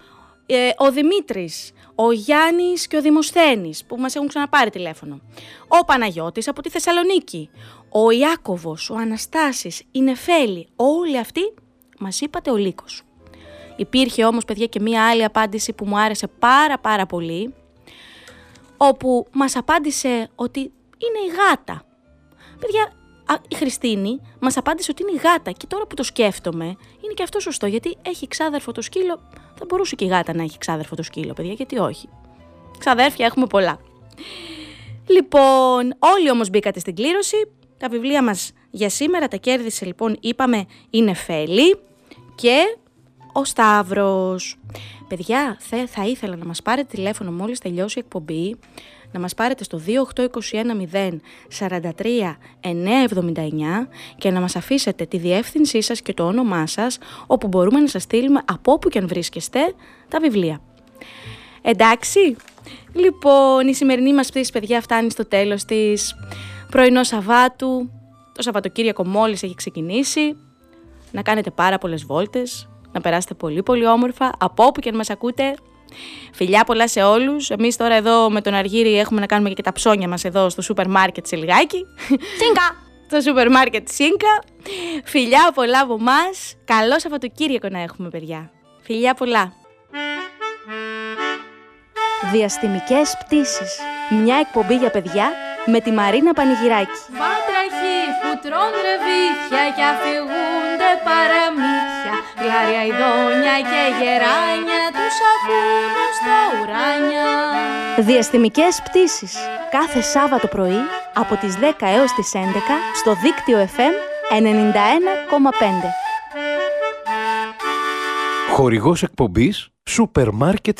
Ε, ο Δημήτρης ο Γιάννης και ο Δημοσθένης που μας έχουν ξαναπάρει τηλέφωνο, ο Παναγιώτης από τη Θεσσαλονίκη, ο Ιάκωβος, ο Αναστάσης, η Νεφέλη, όλοι αυτοί μας είπατε ο Λύκος. Υπήρχε όμως παιδιά και μία άλλη απάντηση που μου άρεσε πάρα πάρα πολύ, όπου μας απάντησε ότι είναι η γάτα. Παιδιά, η Χριστίνη μας απάντησε ότι είναι η γάτα και τώρα που το σκέφτομαι είναι και αυτό σωστό γιατί έχει ξάδερφο το σκύλο, θα μπορούσε και η γάτα να έχει ξάδερφο το σκύλο παιδιά γιατί όχι. Ξαδέρφια έχουμε πολλά. Λοιπόν, όλοι όμως μπήκατε στην κλήρωση, τα βιβλία μας για σήμερα τα κέρδισε λοιπόν είπαμε είναι Φέλη και ο Σταύρος. Παιδιά, θα ήθελα να μας πάρετε τηλέφωνο μόλις τελειώσει η εκπομπή να μας πάρετε στο 28210 43 979 και να μας αφήσετε τη διεύθυνσή σας και το όνομά σας όπου μπορούμε να σας στείλουμε από όπου και αν βρίσκεστε τα βιβλία. Εντάξει, λοιπόν η σημερινή μας πτήση παιδιά φτάνει στο τέλος της πρωινό Σαββάτου, το Σαββατοκύριακο μόλις έχει ξεκινήσει. να κάνετε πάρα πολλές βόλτες, να περάσετε πολύ πολύ όμορφα, από όπου και αν μας ακούτε. Φιλιά πολλά σε όλους. Εμείς τώρα εδώ με τον Αργύρι έχουμε να κάνουμε και τα ψώνια μας εδώ στο σούπερ μάρκετ σε λιγάκι. Σίνκα! στο σούπερ μάρκετ Σίνκα. Φιλιά πολλά από εμάς. Καλό Σαββατοκύριακο να έχουμε, παιδιά. Φιλιά πολλά. Διαστημικές πτήσεις. Μια εκπομπή για παιδιά με τη Μαρίνα Πανηγυράκη. Βάτραχοι που τρώνε ρεβίθια και αφηγούνται παραμύθια Γλάρια ειδόνια και γεράνια τους ακούν στα ουράνια Διαστημικές πτήσεις. Κάθε Σάββατο πρωί από τις 10 έως τις 11 στο δίκτυο FM 91,5. Χορηγός εκπομπής Σούπερ Μάρκετ